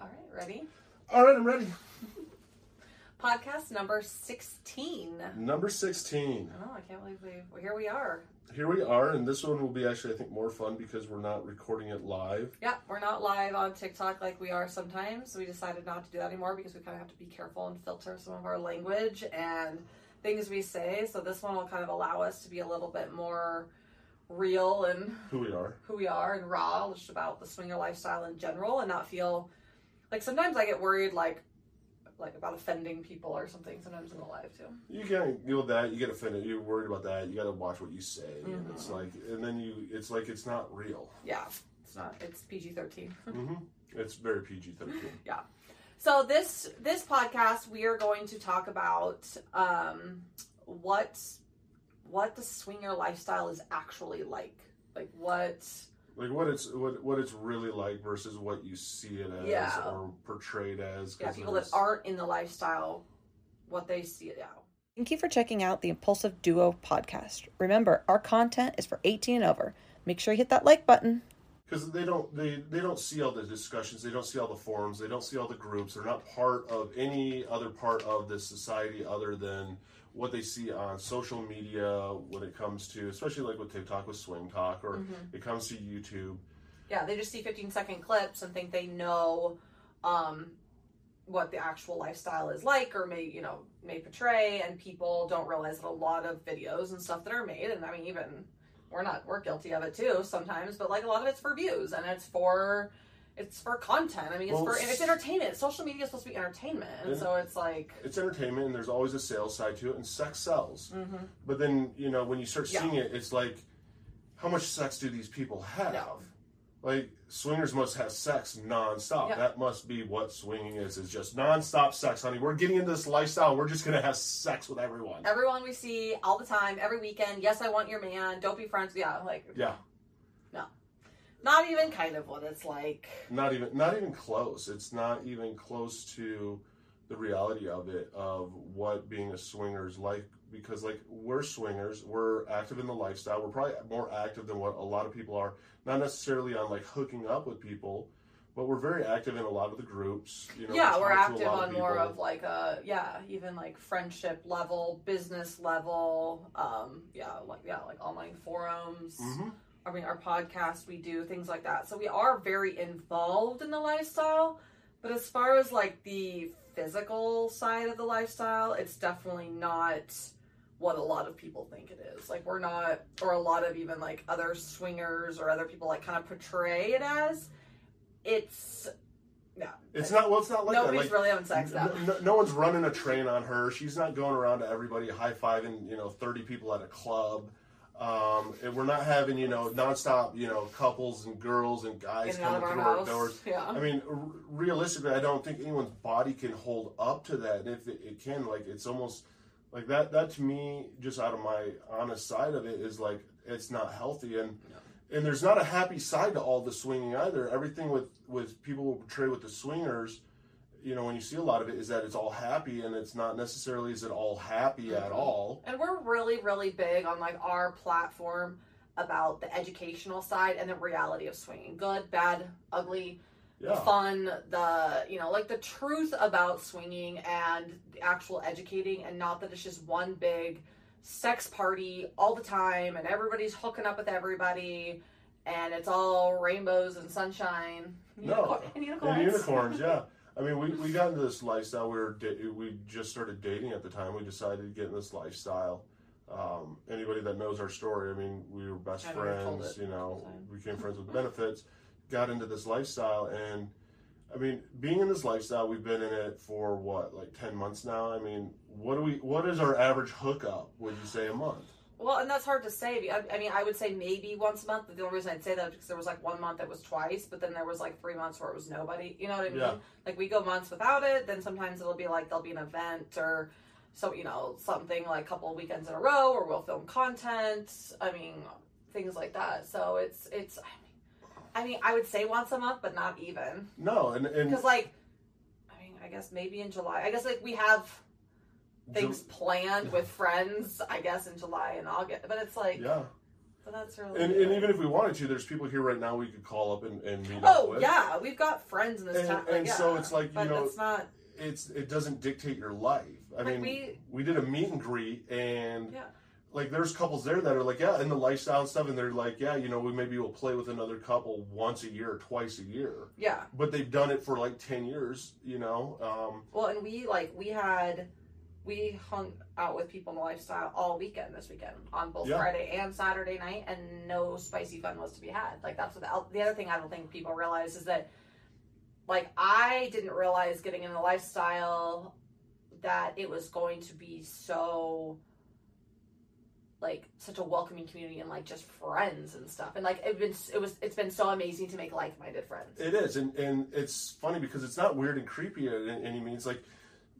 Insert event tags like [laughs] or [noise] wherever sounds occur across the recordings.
All right, ready? All right, I'm ready. Podcast number 16. Number 16. Oh, I can't believe we, well, here we are. Here we are, and this one will be actually, I think, more fun because we're not recording it live. Yeah, we're not live on TikTok like we are sometimes. We decided not to do that anymore because we kind of have to be careful and filter some of our language and things we say. So this one will kind of allow us to be a little bit more real and Who we are. who we are and raw, just about the swinger lifestyle in general, and not feel like sometimes I get worried like like about offending people or something sometimes in the live too. You can't deal with that. You get offended. You're worried about that. You got to watch what you say, and it's like, and then you, it's like it's not real. Yeah, it's not. It's PG thirteen. [laughs] mm-hmm. It's very PG 13. yeah. So this this podcast we are going to talk about um, what what the swinger lifestyle is actually like. Like what Like what it's what what it's really like versus what you see it as Yeah. or portrayed as. yeah, people that aren't in the lifestyle, what they see it out. Thank you for checking out the Impulsive Duo podcast. Remember, our content is for 18 and over. Make sure you hit that like button. because they don't they they don't see all the discussions they don't see all the forums they don't see all the groups they're not part of any other part of this society other than what they see on social media when it comes to especially like with tiktok with SwingTok or it comes to youtube Yeah, they just see 15 second clips and think they know um, what the actual lifestyle is like or may, you know, may portray. And people don't realize that a lot of videos and stuff that are made, and I mean, even we're not, we're guilty of it too sometimes, but like a lot of it's for views and it's for, it's for content. I mean, it's Well, for, it's entertainment. Social media is supposed to be entertainment. And so it's like, it's entertainment and there's always a sales side to it and sex sells mhm. but then you know when you start Yeah. seeing it it's like how much sex do these people have Yeah. like swingers must have sex nonstop. Yeah. That must be what swinging is. Is just nonstop sex, honey. We're getting into this lifestyle. We're just gonna have sex with everyone. everyone we see all the time, every weekend. Yes, I want your man. Don't be friends. Yeah, like, Yeah, not even kind of what it's like. not even not even close. It's not even close to the reality of it of what being a swinger is like. Because like we're swingers, we're active in the lifestyle. We're probably more active than what a lot of people are. Not necessarily on like hooking up with people, but we're very active in a lot of the groups. You know, yeah, we we're talk to a active on more of like a yeah, even like friendship level, business level, um, yeah, like yeah, like online forums. Mhm. I mean, our podcast, we do things like that. So we are very involved in the lifestyle. But as far as like the physical side of the lifestyle, it's definitely not what a lot of people think it is. Like we're not, or a lot of even like other swingers or other people like kind of portray it as. It's yeah. It's not. Well, it's not like Nobody's that. Like, really having sex no, now. no, no one's running a train on her. She's not going around to everybody high fiving. You know, thirty people at a club. Um, and we're not having you know nonstop you know couples and girls and guys In coming of through our our doors. [laughs] Yeah. I mean, r- realistically, I don't think anyone's body can hold up to that. And if it, it can, like, it's almost like that. That to me, just out of my honest side of it, is like it's not healthy, and and there's not a happy side to all the swinging either. Everything with with people will portray with the swingers, you know, when you see a lot of it, is that it's all happy, and it's not necessarily is it all happy at Mhm. all. And we're really, really big on like our platform about the educational side and the reality of swinging. Good, bad, ugly, Yeah, fun, the, you know, like the truth about swinging and the actual educating and not that it's just one big sex party all the time and everybody's hooking up with everybody and it's all rainbows and sunshine. No. And unicorns. and unicorns. Yeah, [laughs] I mean, we, we got into this lifestyle. We were da- we just started dating at the time. We decided to get in this lifestyle. Um, anybody that knows our story, I mean, we were best I know you've told friends. You know, all the time. we became friends with benefits. Got into this lifestyle, and I mean, being in this lifestyle, we've been in it for what, like ten months now. I mean, what do we? What is our average hookup? Would you say a month? Well, and that's hard to say. I, I mean, I would say maybe once a month. But the only reason I'd say that is because there was like one month that was twice, but then there was like three months where it was nobody. You know what I mean? Yeah. Like we go months without it. Then sometimes it'll be like there'll be an event or so you know something like a couple of weekends in a row, or we'll film content. I mean, things like that. So it's it's. I mean, I mean, I would say once a month, but not even No, and and because like, I mean, I guess maybe in July. I guess like we have things planned with friends. I guess in July and August, but it's like. Yeah. But that's really. And, and even if we wanted to, there's people here right now we could call up and, and meet up Oh with. yeah, we've got friends in this And- town. and like, so it's like, you but know, it's not. It's it doesn't dictate your life. I Like, mean, we- we did a meet and greet, and Yeah. like there's couples there that are like, yeah, in the lifestyle and stuff, and they're like, yeah, you know, we maybe will play with another couple once a year or twice a year, Yeah. but they've done it for like ten years, you know. Um, Well, and we like we had we hung out with people in the lifestyle all weekend this weekend on both Yeah. Friday and Saturday night, and no spicy fun was to be had. Like that's what the, the other thing I don't think people realize is that, like I didn't realize getting in the lifestyle that it was going to be so like such a welcoming community and like just friends and stuff and like it been it was it's been so amazing to make like-minded friends It is, and and it's funny because it's not weird and creepy at any means. Like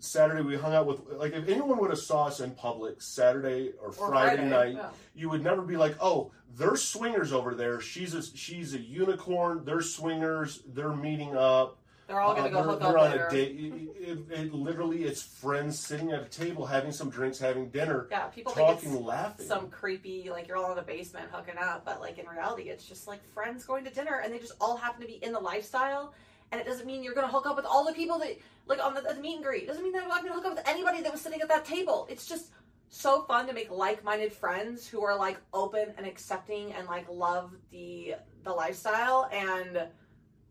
Saturday, we hung out with like if anyone would have saw us in public Saturday or, Or Friday, night, yeah. you would never be like, oh, there's swingers over there. She's a she's a unicorn. They're swingers. They're meeting up. they're all gonna Uh, go they're, hook they're up on later a date. It, it, it literally, it's friends sitting at a table having some drinks, having dinner, Yeah, people talking, laughing. some creepy, like you're all in the basement hooking up, but like in reality, it's just like friends going to dinner, and they just all happen to be in the lifestyle. And it doesn't mean you're gonna hook up with all the people that like on the, the meet and greet. It doesn't mean that I'm gonna hook up with anybody that was sitting at that table. It's just so fun to make like-minded friends who are like open and accepting and like love the the lifestyle and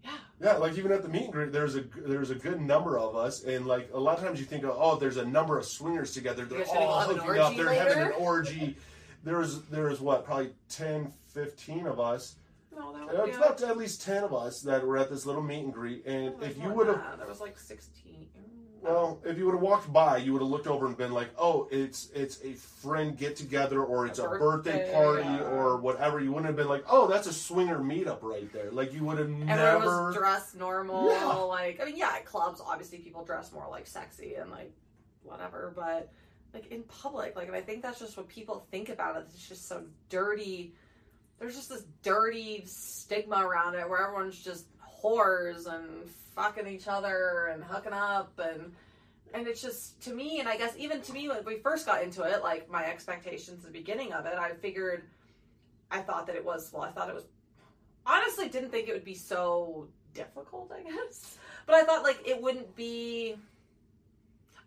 yeah Yeah, like even at the meet and greet, there's a there's a good number of us, and like a lot of times you think, oh, there's a number of swingers together. They're all hooking up. They're having an orgy. There's there's what probably 10, 15 of us. No that Uh, It's about at least ten of us that were at this little meet and greet, and if you would have that. there was like 16 Well, if you would have walked by, you would have looked over and been like, "Oh, it's it's a friend get together, or it's a, A birthday, birthday, party, yeah. or whatever." You wouldn't have been like, "Oh, that's a swinger meetup right there." Like you would have Everyone never. was dressed normal. Yeah. Like I mean, yeah, at clubs obviously people dress more like sexy and like whatever, but like in public, like and I think that's just what people think about it. It's just so dirty. There's just this dirty stigma around it where everyone's just whores and fucking each other and hooking up and and it's just to me and I guess even to me when we first got into it, like my expectations the beginning of it, I figured I thought that it was well, I thought it was honestly didn't think it would be so difficult, I guess. But I thought like it wouldn't be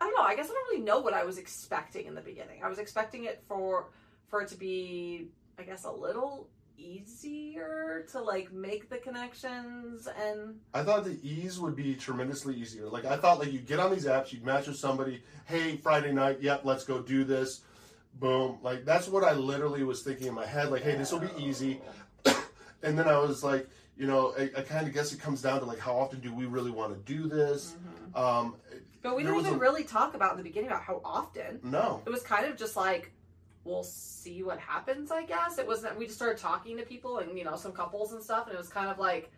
I don't know, I guess I don't really know what I was expecting in the beginning. I was expecting it for for it to be I guess a little easier to like make the connections and I thought the ease would be tremendously easier. Like I thought, like you get on these apps, you'd match with somebody. Hey, Friday night, yep, let's go do this. Boom. Like that's what I literally was thinking in my head. Like, hey, this will be easy. [coughs] and then I was like, you know, I, I kind of guess it comes down to like how often do we really want to do this? Um, But we didn't even a- really talk about in the beginning about how often. no. It was kind of just like we'll see what happens, I guess. It wasn't we just started talking to people and you know some couples and stuff and it was kind of like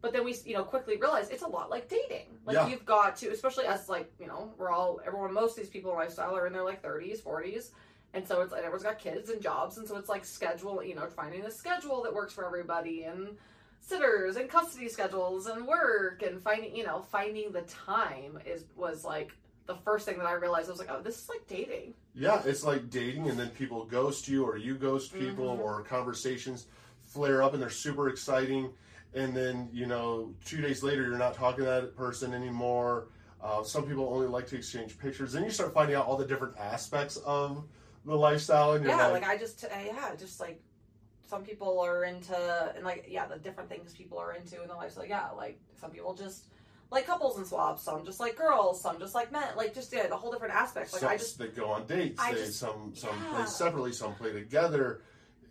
but then we you know quickly realized it's a lot like dating. Like Yeah. you've got to especially as like, you know, we're all everyone most of these people in lifestyle are in their like 30s, 40s. And so it's like everyone's got kids and jobs and so it's like schedule, you know, finding a schedule that works for everybody and sitters and custody schedules and work and finding, you know, finding the time is was like the first thing that I realized I was like, oh, this is like dating. Yeah, it's like dating, and then people ghost you, or you ghost people, Mhm. or conversations flare up and they're super exciting, and then you know, two days later, you're not talking to that person anymore. Uh, some people only like to exchange pictures. Then you start finding out all the different aspects of the lifestyle, and yeah, like, like, I just, uh, yeah, just like some people are into, and like, yeah, the different things people are into in the lifestyle. Yeah, like some people just like couples and swaps, some just like girls, some just like men, like just yeah, the whole different aspects. Like some I just, that go on dates. I they just- some some yeah. play separately, some play together.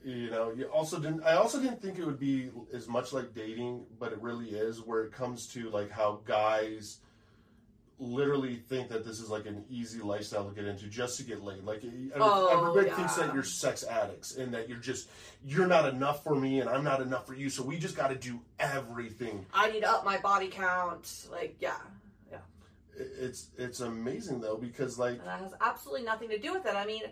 You know, you also didn't. I also didn't think it would be as much like dating, but it really is. Where it comes to like how guys literally think that this is like an easy lifestyle to get into just to get laid. Like Oh, everybody thinks that you're sex addicts and that you're just you're not enough for me and I'm not enough for you. So we just got to do everything. I need to up my body count. Like, yeah, yeah. It's it's amazing though because like and that has absolutely nothing to do with it. I mean,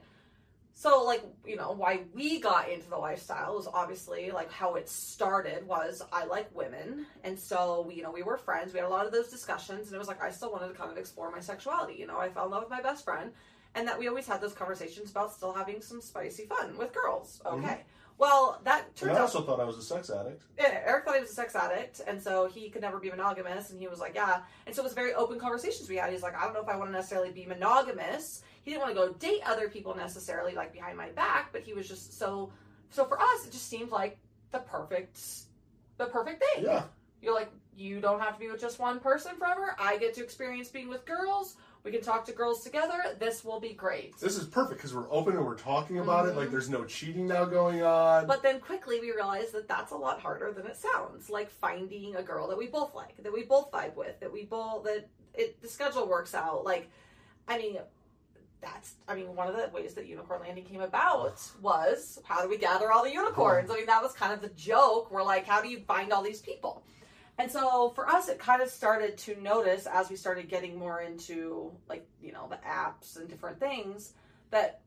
so like you know why we got into the lifestyle was obviously like how it started was I like women, and so we, you know we were friends. We had a lot of those discussions, and it was like I still wanted to kind of explore my sexuality. You know, I fell in love with my best friend, and that we always had those conversations about still having some spicy fun with girls. Mm-hmm. Okay. Well, that And turns I out also thought I was a sex addict. yeah, Eric thought he was a sex addict, and so he could never be monogamous. And he was like, "Yeah." And so it was very open conversations we had. He's like, "I don't know if I want to necessarily be monogamous." He didn't want to go date other people necessarily, like behind my back. But he was just so. So for us, it just seemed like the perfect, the perfect thing. Yeah. You're like, you don't have to be with just one person forever. I get to experience being with girls. We can talk to girls together. This will be great. This is perfect because we're open and we're talking about it. Mhm. Like there's no cheating now going on. But then quickly we realize that that's a lot harder than it sounds. Like finding a girl that we both like, that we both vibe with, that we both that it the schedule works out. Like, I mean, that's I mean one of the ways that Unicorn Landing came about was how do we gather all the unicorns? I mean that was kind of the joke. We're like, how do you find all these people? And so for us, it kind of started to notice as we started getting more into like you know the apps and different things that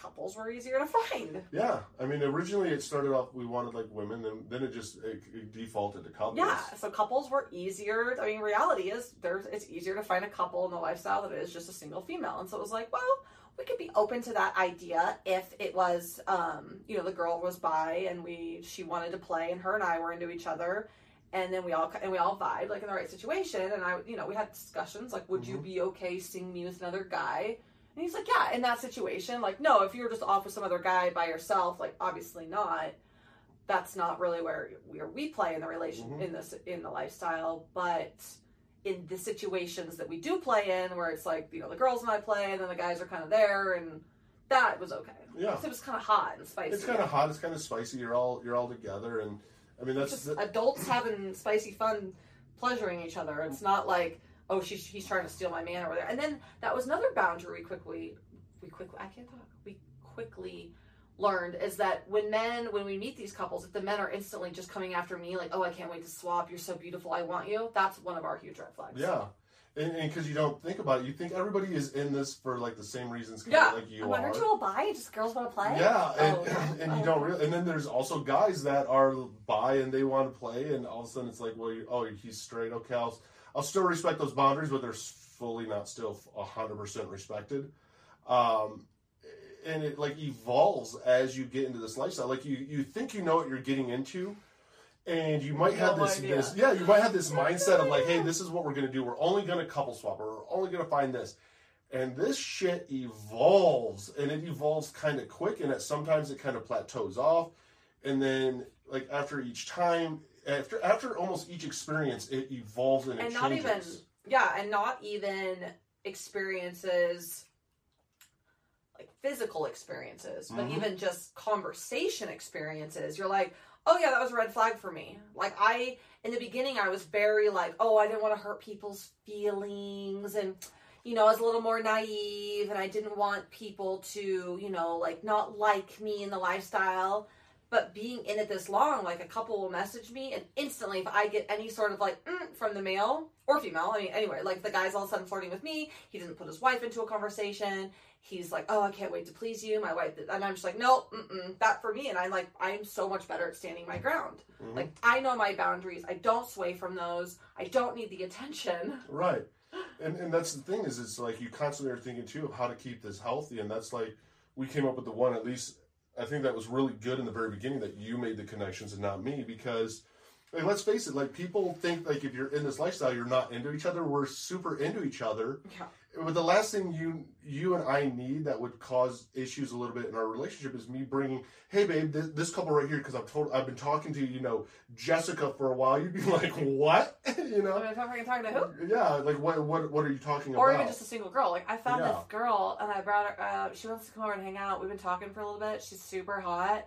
couples were easier to find. yeah, I mean, originally it started off we wanted like women, then then it just it, it defaulted to couples. Yeah, so couples were easier. I mean, reality is there's it's easier to find a couple in the lifestyle than it is just a single female. And so it was like, well, we could be open to that idea if it was, um, you know, the girl was by and we she wanted to play and her and I were into each other, and then we all and we all vibed like in the right situation. And I, you know, we had discussions like, would you Mhm. be okay seeing me with another guy? And he's like, yeah, in that situation, like, no, if you're just off with some other guy by yourself, like, obviously not that's not really where where we play in the relation Mhm. in this in the lifestyle but in the situations that we do play in where it's like you know the girls and i play and then the guys are kind of there and that was okay Yeah. So it was kind of hot and spicy It's kind of hot. It's kind of spicy. You're all you're all together, and I mean that's just the, adults having spicy fun pleasuring each other. It's not like oh she's he's trying to steal my man over there. And then that was another boundary we quickly we quickly i can't talk. We quickly learned is that when men when we meet these couples if the men are instantly just coming after me like oh i can't wait to swap. You're so beautiful. I want you. That's one of our huge red flags. Yeah. And because you don't think about it, you think everybody is in this for like the same reasons, yeah like you I'm are. Aren't you all bi just girls want to play Yeah, and, Oh, [laughs] and you oh. don't really. And then there's also guys that are bi and they want to play, and all of a sudden it's like, well, you, oh, he's straight. Okay, I'll, I'll still respect those boundaries, but they're fully not still hundred percent respected. Um, and it like evolves as you get into this lifestyle. Like you, you think you know what you're getting into. And you might have No this, idea. this, yeah, you might have this mindset of like, hey, this is what we're gonna do. We're only gonna couple swap, or we're only gonna find this and this shit evolves and it evolves kind of quick and it sometimes it kind of plateaus off and then like after each time after after almost each experience it evolves and it and not changes even yeah and not even experiences like physical experiences but Mhm. even just conversation experiences you're like oh yeah that was a red flag for me. Like i in the beginning i was very like oh i didn't want to hurt people's feelings and you know i was a little more naive and i didn't want people to you know like not like me in the lifestyle. But being in it this long, like a couple will message me, and instantly, if I get any sort of like mm, from the male or female, I mean, anyway, like the guy's all of a sudden flirting with me, he doesn't put his wife into a conversation. He's like, "Oh, I can't wait to please you, my wife," and I'm just like, "No, mm-mm, that for me." And I'm like, I'm so much better at standing my ground. Mhm. Like, I know my boundaries. I don't sway from those. I don't need the attention. right and and that's the thing is it's like you constantly are thinking too of how to keep this healthy and that's like we came up with the one at least i think that was really good in the very beginning that you made the connections and not me because like, let's face it like people think like if you're in this lifestyle you're not into each other we're super into each other Yeah. but the last thing you you and I need that would cause issues a little bit in our relationship is me bringing, hey babe, this, this couple right here because I've told I've been talking to you know Jessica for a while. You'd be [laughs] like, what? [laughs] you know? I'm freaking talking to who? Yeah, like what what what are you talking Or about? Or even just a single girl. Like I found Yeah. this girl and I brought her. Uh, she wants to come over and hang out. We've been talking for a little bit. She's super hot.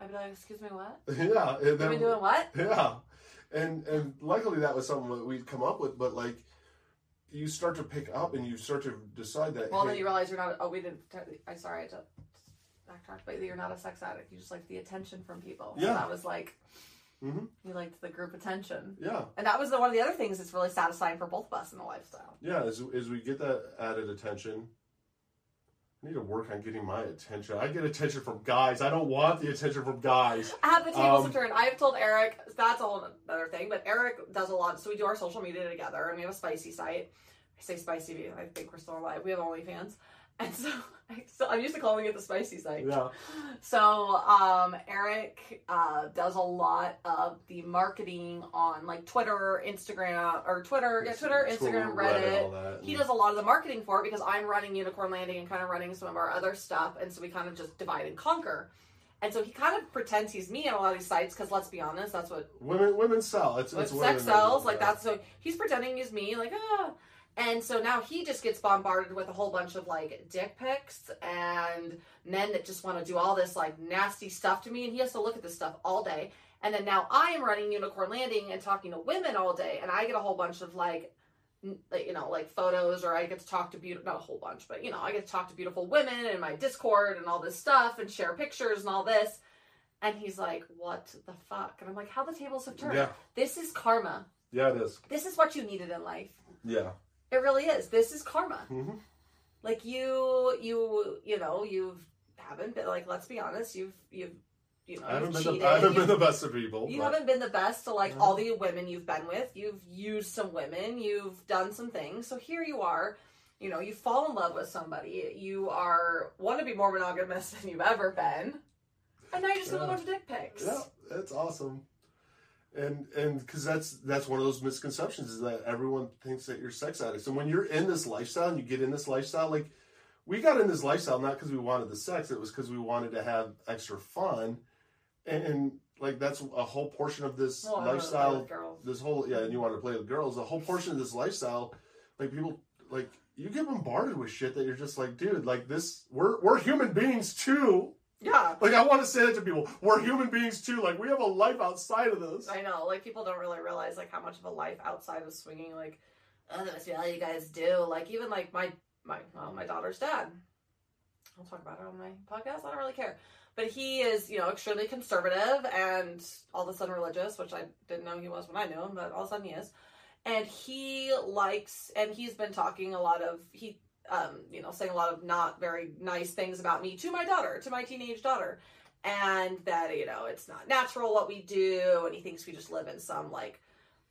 I'd be like, "Excuse me, what? [laughs] yeah, and You've then- been doing what?" Yeah, and and luckily that was something that we'd come up with, but like. You start to pick up, and you start to decide that. Well, hey, then you realize you're not. Oh, we didn't. I'm sorry I just backtrack, but you're not a sex addict. You just like the attention from people. So Yeah. that was like. Mhm. You liked the group attention, yeah, and that was the, one of the other things that's really satisfying for both of us in the lifestyle. Yeah, as, as we get that added attention, I need to work on getting my attention. I get attention from guys. I don't want the attention from guys. I have the tables Um, turned. I've told Eric that's a whole other thing, but Eric does a lot. So we do our social media together, and we have a spicy site. I say spicy. I think we're still alive. We have OnlyFans, and so, [laughs] so I'm used to calling it the spicy site. Yeah. So um, Eric uh, does a lot of the marketing on like Twitter, Instagram, or Twitter, yeah, Twitter, Instagram, Reddit. that. He does a lot of the marketing for it because I'm running Unicorn Landing and kind of running some of our other stuff, and so we kind of just divide and conquer. And so he kind of pretends he's me on a lot of these sites because let's be honest, that's what Women, women sell. It's, it's sex women sells. Like that. that's so he's pretending he's me, like ah. And so now he just gets bombarded with a whole bunch of like dick pics and men that just want to do all this like nasty stuff to me, and he has to look at this stuff all day. And then now I am running Unicorn Landing and talking to women all day, and I get a whole bunch of like, you know, like photos, or I get to talk to beautiful, not a whole bunch, but you know, I get to talk to beautiful women in my Discord and all this stuff, and share pictures and all this. And he's like, "What the fuck?" And I'm like, "How the tables have turned. Yeah. This is karma. Yeah, it is. This is what you needed in life. Yeah. It really is. This is karma. hmm Like you, you, you know, you've haven't been like. Let's be honest. You've, you've, you know, I haven't been cheated. the I haven't you've- been the best of people. you but- haven't been the best to like No. all the women you've been with. You've used some women. You've done some things. So here you are. You know, you fall in love with somebody. You are want to be more monogamous [laughs] than you've ever been, and now you're just gonna Yeah. bunch of dick pics. Yeah, that's awesome. And and because that's that's one of those misconceptions is that everyone thinks that you're sex addicts, and when you're in this lifestyle and you get in this lifestyle, like we got in this lifestyle not because we wanted the sex, it was because we wanted to have extra fun, and, and like that's a whole portion of this Well, I wanna play lifestyle. This whole yeah, and you want to play with girls. The whole portion of this lifestyle, like people like you get bombarded with shit that you're just like, dude, like this, we're we're human beings too. Yeah. Like I want to say that to people. We're human beings too. Like we have a life outside of this. I know, like people don't really realize like how much of a life outside of swinging. Like, oh, that must be all you guys do. Like even like my my well, my daughter's dad. I'll talk about it on my podcast. I don't really care, but he is you know extremely conservative and all of a sudden religious, which I didn't know he was when I knew him, but all of a sudden he is. And he likes, and he's been talking a lot of he. Um, you know, saying a lot of not very nice things about me to my daughter, to my teenage daughter. And that you know it's not natural what we do. And he thinks we just live in some like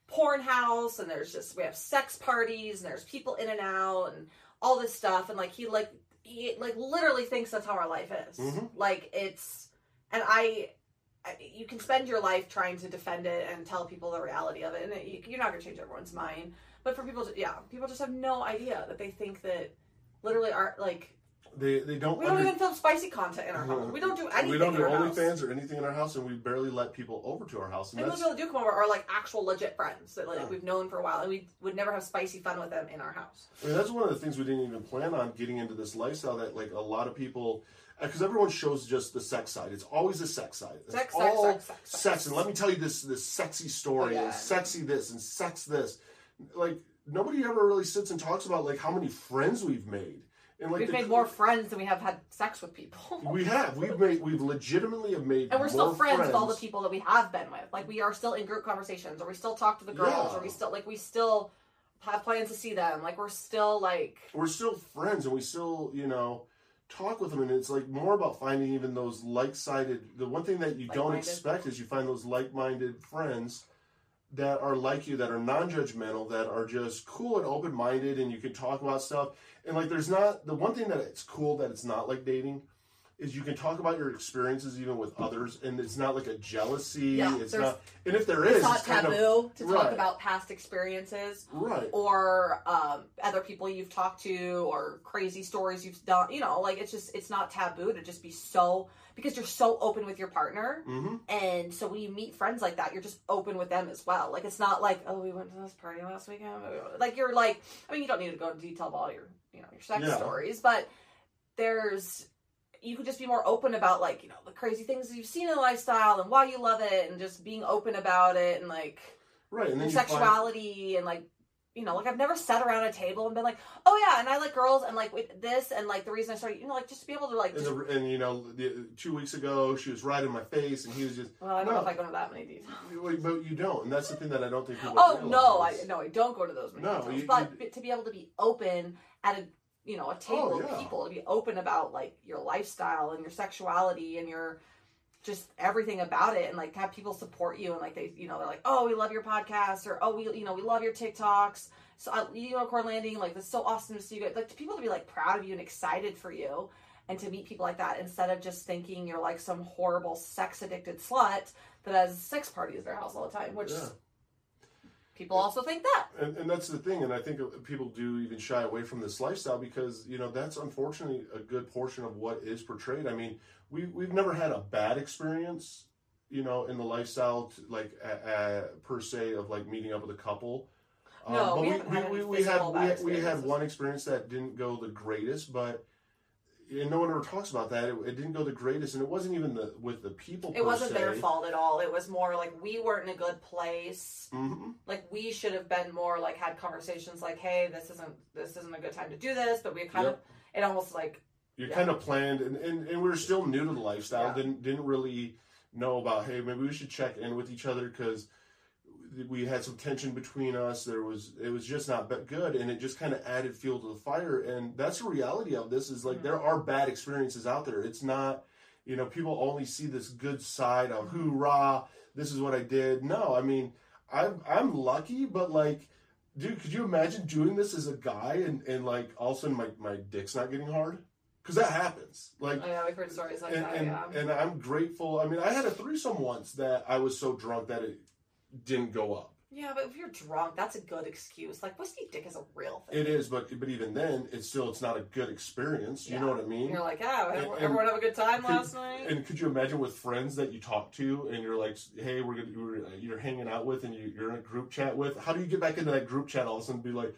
porn house. And there's just we have sex parties. And there's people in and out and all this stuff. And like he like he like literally thinks that's how our life is. Mhm. like it's and I, you can spend your life trying to defend it and tell people the reality of it. And it, you, you're not going to change everyone's mind. But for people to yeah people just have no idea that they think that literally are like They they don't. we don't under- even film spicy content in our house. we don't do anything we don't do. OnlyFans or anything in our house, and we barely let people over to our house. And And those people that do come over are like actual legit friends that like Yeah. we've known for a while, and we would never have spicy fun with them in our house. I mean, that's one of the things we didn't even plan on getting into this lifestyle. That like a lot of people, because everyone shows just the sex side. It's always the sex side. It's Sex, sex, all sex, sex, sex. And let me tell you this this sexy story Oh, yeah. and sexy this and sex this. Like nobody ever really sits and talks about like how many friends we've made. And like We've made more friends than we have had sex with people, [laughs] We have. We've made. We've legitimately have made. and we're still more friends, with all the people that we have been with. Like we are still in group conversations, or we still talk to the girls, Yeah. or we still like we still have plans to see them. Like we're still like we're still friends and we still you know talk with them and it's like more about finding even those like-sided the one thing that you don't expect is you find those like-minded friends that are like you that are non-judgmental that are just cool and open-minded and you can talk about stuff. And like there's not the one thing that it's cool that it's not like dating is you can talk about your experiences even with others and it's not like a jealousy Yeah, it's not and if there is it's not kind of taboo to talk about past experiences. right or um, other people you've talked to or crazy stories you've done you know like it's just it's not taboo to just be so because you're so open with your partner mm-hmm and so when you meet friends like that you're just open with them as well like it's not like oh we went to this party last weekend like you're like i mean you don't need to go into detail about all your you know your sex Yeah. stories but there's you could just be more open about like you know the crazy things you've seen in the lifestyle and why you love it and just being open about it and like right and then and find- sexuality and like you know like i've never sat around a table and been like oh yeah and i like girls and like with this and like the reason i started you know like just to be able to like And, just, the, and you know, the, two weeks ago, she was right in my face, and he was just. well i don't know if i go into that many details But you don't, and that's the thing that I don't think people. oh no i no i don't go to those many No, details you- but you- to be able to be open at a you know a table Oh, of people to be open about like your lifestyle and your sexuality and your just everything about it and like have people support you and like they you know they're like oh we love your podcast or oh we you know we love your TikToks so uh, unicorn landing like it's so awesome to see you guys like people to be like proud of you and excited for you and to meet people like that instead of just thinking you're like some horrible sex addicted slut that has sex parties at their house all the time which Yeah. People also think that And, and that's the thing, and I think people do even shy away from this lifestyle because you know that's unfortunately a good portion of what is portrayed. I mean, we we've never had a bad experience, you know, in the lifestyle, to, like uh, uh, per se of like meeting up with a couple. Um, No, but we we had we, we, we had we had, we had one experience that didn't go the greatest, but and no one ever talks about that. It, it didn't go the greatest, and it wasn't even the with the people. it wasn't their fault at all it was more like we weren't in a good place Mhm. like we should have been more like had conversations like hey this isn't this isn't a good time to do this but we kind of it almost like you Yeah. kind of planned and, and, and we were still new to the lifestyle Yeah. didn't didn't really know about hey maybe we should check in with each other because we had some tension between us. There was it was just not good and it just kind of added fuel to the fire and that's the reality of this is like Mhm. there are bad experiences out there. It's not you know people only see this good side of hoorah this is what i did. No i mean i'm i'm lucky but like dude could you imagine doing this as a guy and, and like all of a sudden my, my dick's not getting hard? Because that happens. Like oh yeah we've heard stories like and, that and, yeah. and i'm grateful. I mean i had a threesome once that i was so drunk that it didn't go up. Yeah but if you're drunk that's a good excuse. Like whiskey dick is a real thing. It is but but even then it's still it's not a good experience. You Yeah. know what i mean? You're like yeah And- everyone, and- have a good time could- last night? and could you imagine with friends that you talk to and you're like hey we're gonna you're, you're hanging out with and you, you're in a group chat with how do you get back into that group chat all of a sudden be like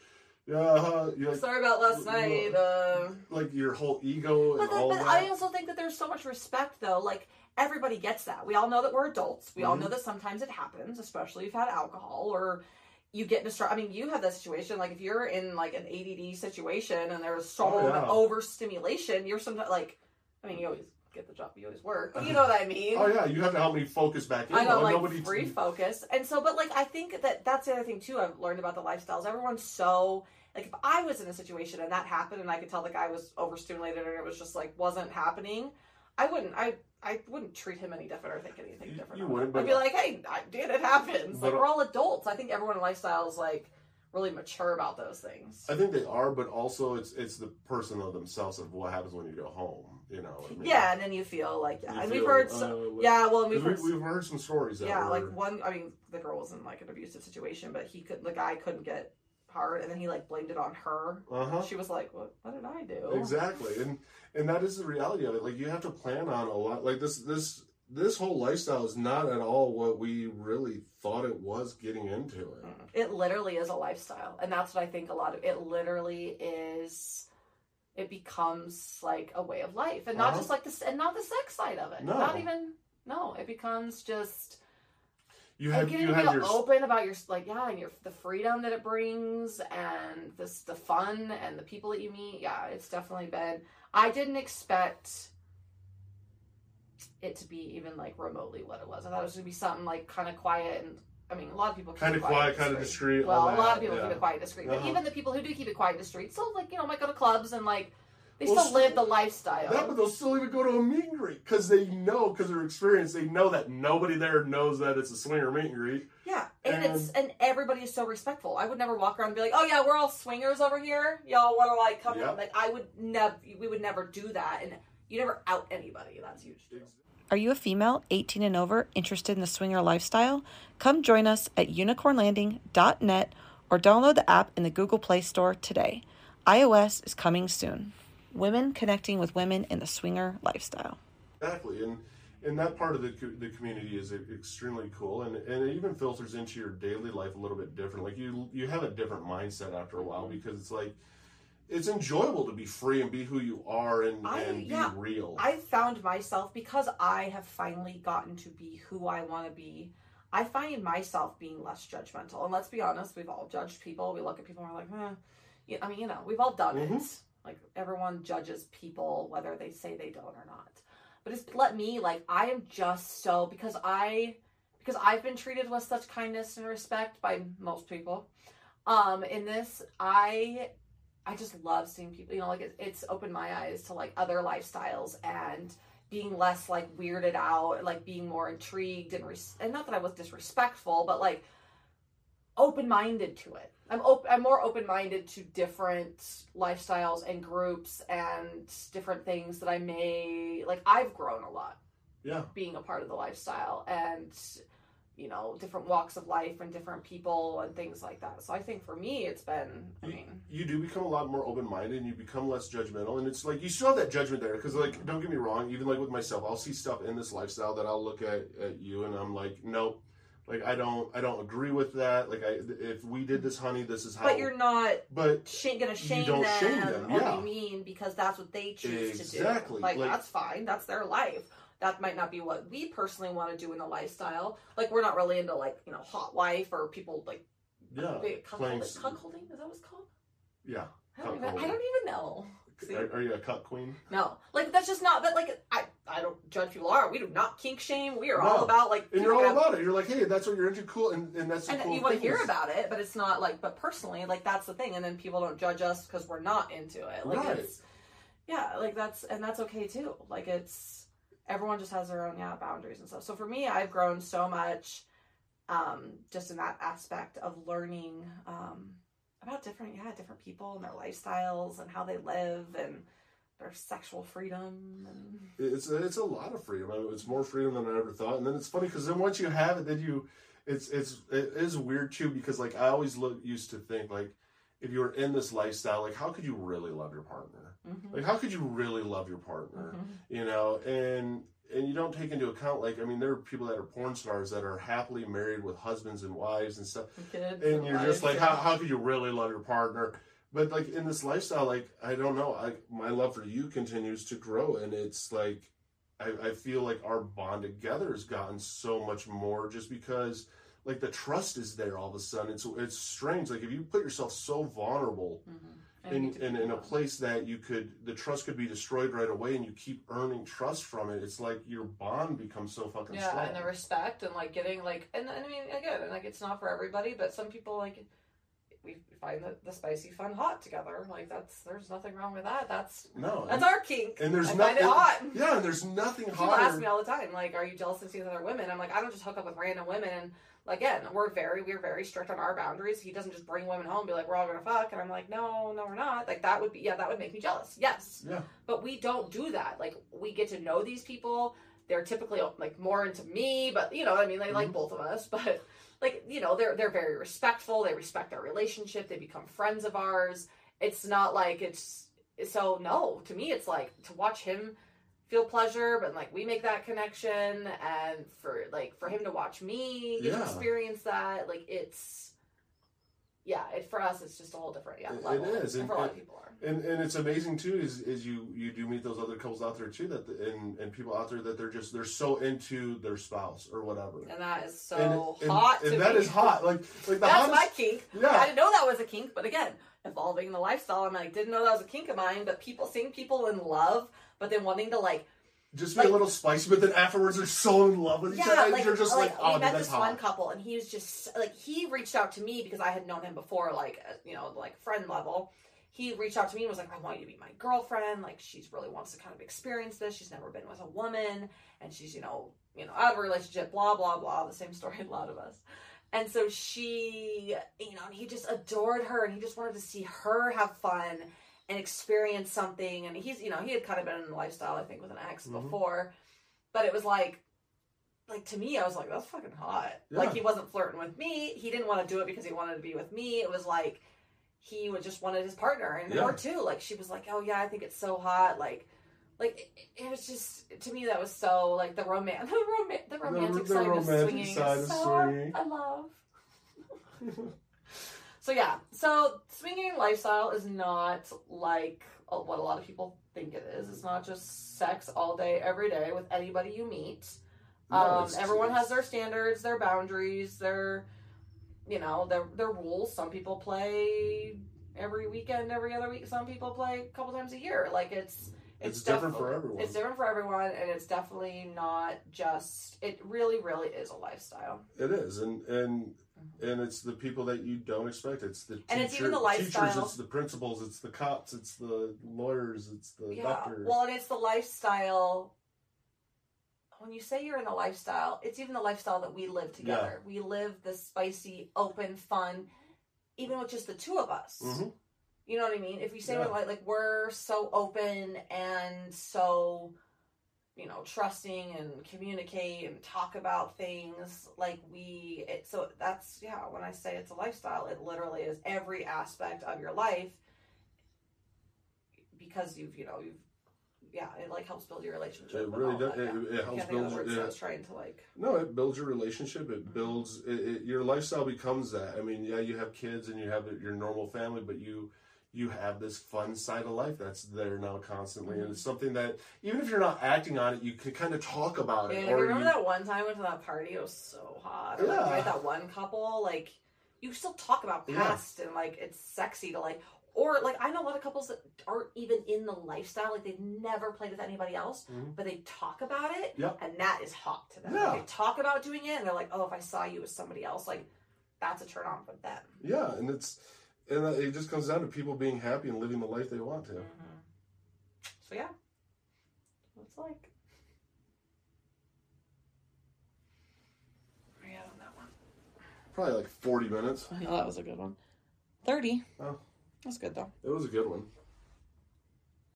yeah uh, like, sorry about last night uh like your whole ego and But, all but that. I also think that there's so much respect, though. Like everybody gets that. We all know that we're adults. We all Mhm. know that sometimes it happens, especially if you've had alcohol or you get distracted. I mean, you have that situation. Like if you're in like an ADD situation and there's so Oh, much yeah. overstimulation, you're sometimes like, I mean, you always get the job, you always work. You [laughs] know what I mean? oh yeah you have to help me focus back in I know, like nobody free focus, and so, but like I think that that's the other thing too. I've learned about the lifestyles. Everyone's so like if I was in a situation and that happened, and I could tell the guy was overstimulated, and it was just like wasn't happening, I wouldn't. I I wouldn't treat him any different or think anything different. you wouldn't, but- I'd be like, hey, I did. It happens. Like we're all adults. I think everyone in lifestyle is like really mature about those things. I think they are, but also it's it's the person of themselves of what happens when you go home. You know. I mean? Yeah, and then you feel like yeah, You and we've heard. So, uh, what- yeah, well, we've heard. we, we've heard some stories. That yeah, were, like one. I mean, the girl was in like an abusive situation, but he could. The guy couldn't get hard, and then he like blamed it on her. Uh huh. She was like, "What? What did I do?" Exactly, and and that is the reality of it. Like you have to plan on a lot. Like this this this whole lifestyle is not at all what we really thought it was getting into it. Mm. It literally is a lifestyle, and that's what I think. A lot of it literally is. It becomes like a way of life, and not Uh-huh. just like this, and not the sex side of it. No. Not even. No, it becomes just You have getting you to have be your open about your like yeah, and your the freedom that it brings, and this the fun and the people that you meet. Yeah, it's definitely been. I didn't expect it to be even like remotely what it was. I thought it was gonna be something like kind of quiet and. I mean, a lot of people Kind of quiet, kind of discreet. Well, a lot of people yeah. keep it quiet discreet, but Uh-huh. even the people who do keep it quiet discreet still like you know might go to clubs and like they Well, still live the lifestyle. Yeah, but they'll still even go to a meet and greet because they know, because they're experienced, they know that nobody there knows that it's a swinger meet and greet. Yeah, and, And- it's and everybody is so respectful. I would never walk around and be like, "Oh yeah, we're all swingers over here. Y'all want to like come?" Yeah. Like I would never, we would never do that, and you never out anybody. That's huge. too. Are you a female 18 and over interested in the swinger lifestyle? Come join us at unicornlanding.net or download the app in the Google Play Store today. iOS is coming soon. Women connecting with women in the swinger lifestyle. Exactly, and and that part of the co- the community is extremely cool, and and it even filters into your daily life a little bit different. Like you you have a different mindset after a while because it's like it's enjoyable to be free and be who you are and I- and be yeah, real. I found myself because I have finally gotten to be who I want to be. I find myself being less judgmental. And let's be honest, we've all judged people. We look at people and we're like, eh. I mean, you know, we've all done it. Like everyone judges people whether they say they don't or not. But it's let me like I am just so because I because I've been treated with such kindness and respect by most people. Um, in this, I I just love seeing people. You know, like it, it's opened my eyes to like other lifestyles and being less like weirded out, like being more intrigued and res- and not that I was disrespectful, but like open minded to it. I'm op- I'm more open minded to different lifestyles and groups and different things that I may like. I've grown a lot Yeah. being a part of the lifestyle and you know different walks of life and different people and things like that. So I think for me, it's been. I You- mean, you do become a lot more open-minded and you become less judgmental and it's like you still have that judgment there because like don't get me wrong even like with myself i'll see stuff in this lifestyle that i'll look at, at you and i'm like nope like i don't i don't agree with that like i if we did this honey this is how but you're not but sh- gonna shame don't them, shame them, yeah. be mean because that's what they choose to Exactly, do. Like, like- that's fine. That's their life. That might not be what we personally want to do in the lifestyle. Like we're not really into like you know hot wife or people like yeah cuckolding. Cuckolding is that what it's called? yeah I don't, even, I don't even know. See? are, are you a cuckquean No, like that's just not. But like I, I don't judge people are. We do not kink shame. We are all about like. and you're all have- about it you're like hey that's what you're into cool and, and that's and cool you want to hear about it, but it's not like. But personally, like that's the thing, and then people don't judge us because we're not into it. Like Right. it's, yeah, like that's and that's okay too. Like it's everyone just has their own yeah boundaries and stuff. So for me, I've grown so much, um, just in that aspect of learning um, about different yeah different people and their lifestyles and how they live and their sexual freedom and it's it's a lot of freedom. It's more freedom than I ever thought. And then it's funny because then once you have it, then you, it's it's it is weird too because like I always look used to think like if you were in this lifestyle, like how could you really love your partner? Mhm. Like how could you really love your partner? Mhm. You know, and and you don't take into account like I mean there are people that are porn stars that are happily married with husbands and wives and stuff. Kids and you're just like how, how could you really love your partner? But like in this lifestyle like i don't know i my love for you continues to grow and it's like i, I feel like our bond together has gotten so much more just because like the trust is there all of a sudden. It's it's strange like if you put yourself so vulnerable Mhm. And you in, in, in a place that you could the trust could be destroyed right away and you keep earning trust from it. It's like your bond becomes so fucking yeah strong and the respect and like getting like and, and i mean again like it's not for everybody but some people like we find the, the spicy fun hot together. Like that's there's nothing wrong with that. That's no that's and, our kink. and there's I nothing hot. Yeah and there's nothing people hotter. ask me all the time like are you jealous of seeing other women? I'm like i don't just hook up with random women. And again we're very we're very strict on our boundaries. He doesn't just bring women home and be like we're all gonna fuck. And i'm like no no we're not. Like that would be yeah that would make me jealous. Yes. Yeah. But we don't do that. Like we get to know these people. They're typically like more into me, but you know, what I mean, they like Mhm. both of us, [laughs] but like you know, they're they're very respectful. They respect our relationship. They become friends of ours. It's not like it's so no. To me, it's like to watch him feel pleasure, but like we make that connection, and for like for him to watch me Yeah. experience that, like it's. Yeah, it, for us, it's just a whole different yeah It- it level. is, and and- for a lot of people are. and and it's amazing too is is you you do meet those other couples out there too that the, and and people out there that they're just they're so into their spouse or whatever And that is so and, and- hot and to that me. is hot like like the That's hottest my kink. Yeah, I didn't know that was a kink, but again, evolving the lifestyle, I'm like, didn't know that was a kink of mine. But people seeing people in love, but then wanting to like, just be a little spicy but then afterwards they're so in love with each yeah, other like, you're just like, like, oh we met this one couple, and he was just like, he reached out to me because I had known him before, like, uh, you know, like friend level. He reached out to me and was like, I want you to be my girlfriend. Like, she's really wants to kind of experience this. She's never been with a woman, and she's, you know, you know, out of a relationship. Blah blah blah. The same story [laughs] a lot of us. And so she, you know, and he just adored her and he just wanted to see her have fun and experience something. And he's, you know, he had kind of been in the lifestyle, I think, with an ex Mhm. before. But it was like, like to me, I was like, that's fucking hot. Like he wasn't flirting with me. He didn't want to do it because he wanted to be with me. It was like he would just wanted his partner and Yeah. her too. Like she was like, oh yeah, I think it's so hot. Like, like it, it was just to me that was so like the romance, [laughs] the, rom- the romantic the side romantic of swinging. side is of so swinging. I love. [laughs] So yeah, so swinging lifestyle is not like what a lot of people think it is. It's not just sex all day, every day with anybody you meet. No, Um, everyone has their standards, their boundaries, their you know their their rules. Some people play every weekend, every other week. Some people play a couple times a year. Like it's It's different for everyone. It's different for everyone, and it's definitely not just. It really, really is a lifestyle. It is, and and and it's the people that you don't expect. It's the And it's even the teachers, it's the principals, it's the cops, it's the lawyers, it's the Yeah. doctors. Well, and it's the lifestyle when you say you're in the lifestyle, it's even the lifestyle that we live together. We live the spicy, open, fun, even with just the two of us. Mhm. You know what I mean? If we say Yeah. we're like like we're so open and so you know trusting and communicate and talk about things like we it, so that's yeah when i say it's a lifestyle it literally is every aspect of your life because you've you know you've yeah it like helps build your relationship It really does. that, It, yeah. it I helps build. words yeah. Trying to like No, it builds your relationship. It builds it, it, your lifestyle becomes that. I mean, yeah, you have kids and you have your normal family, but you you have this fun side of life that's there now constantly, and it's something that even if you're not acting on it, you can kind of talk about Yeah, it. or remember you, that one time I went to that party? It was so hot. Or, Like, Yeah. we had that one couple, like, you still talk about Yeah. past and, like, it's sexy to, like, or, like, I know a lot of couples that aren't even in the lifestyle. Like, they've never played with anybody else, Mhm. but they talk about it, Yep. and that is hot to them. Yeah. Like, they talk about doing it, and they're like, oh, if I saw you with somebody else, like, that's a turn on for them. yeah, and it's and it just comes down to people being happy and living the life they want to. Mhm. So, yeah. It's like. Where are you on that one? Probably like forty minutes. Oh, that was a good one. 30. Oh. That's good though. It was a good one.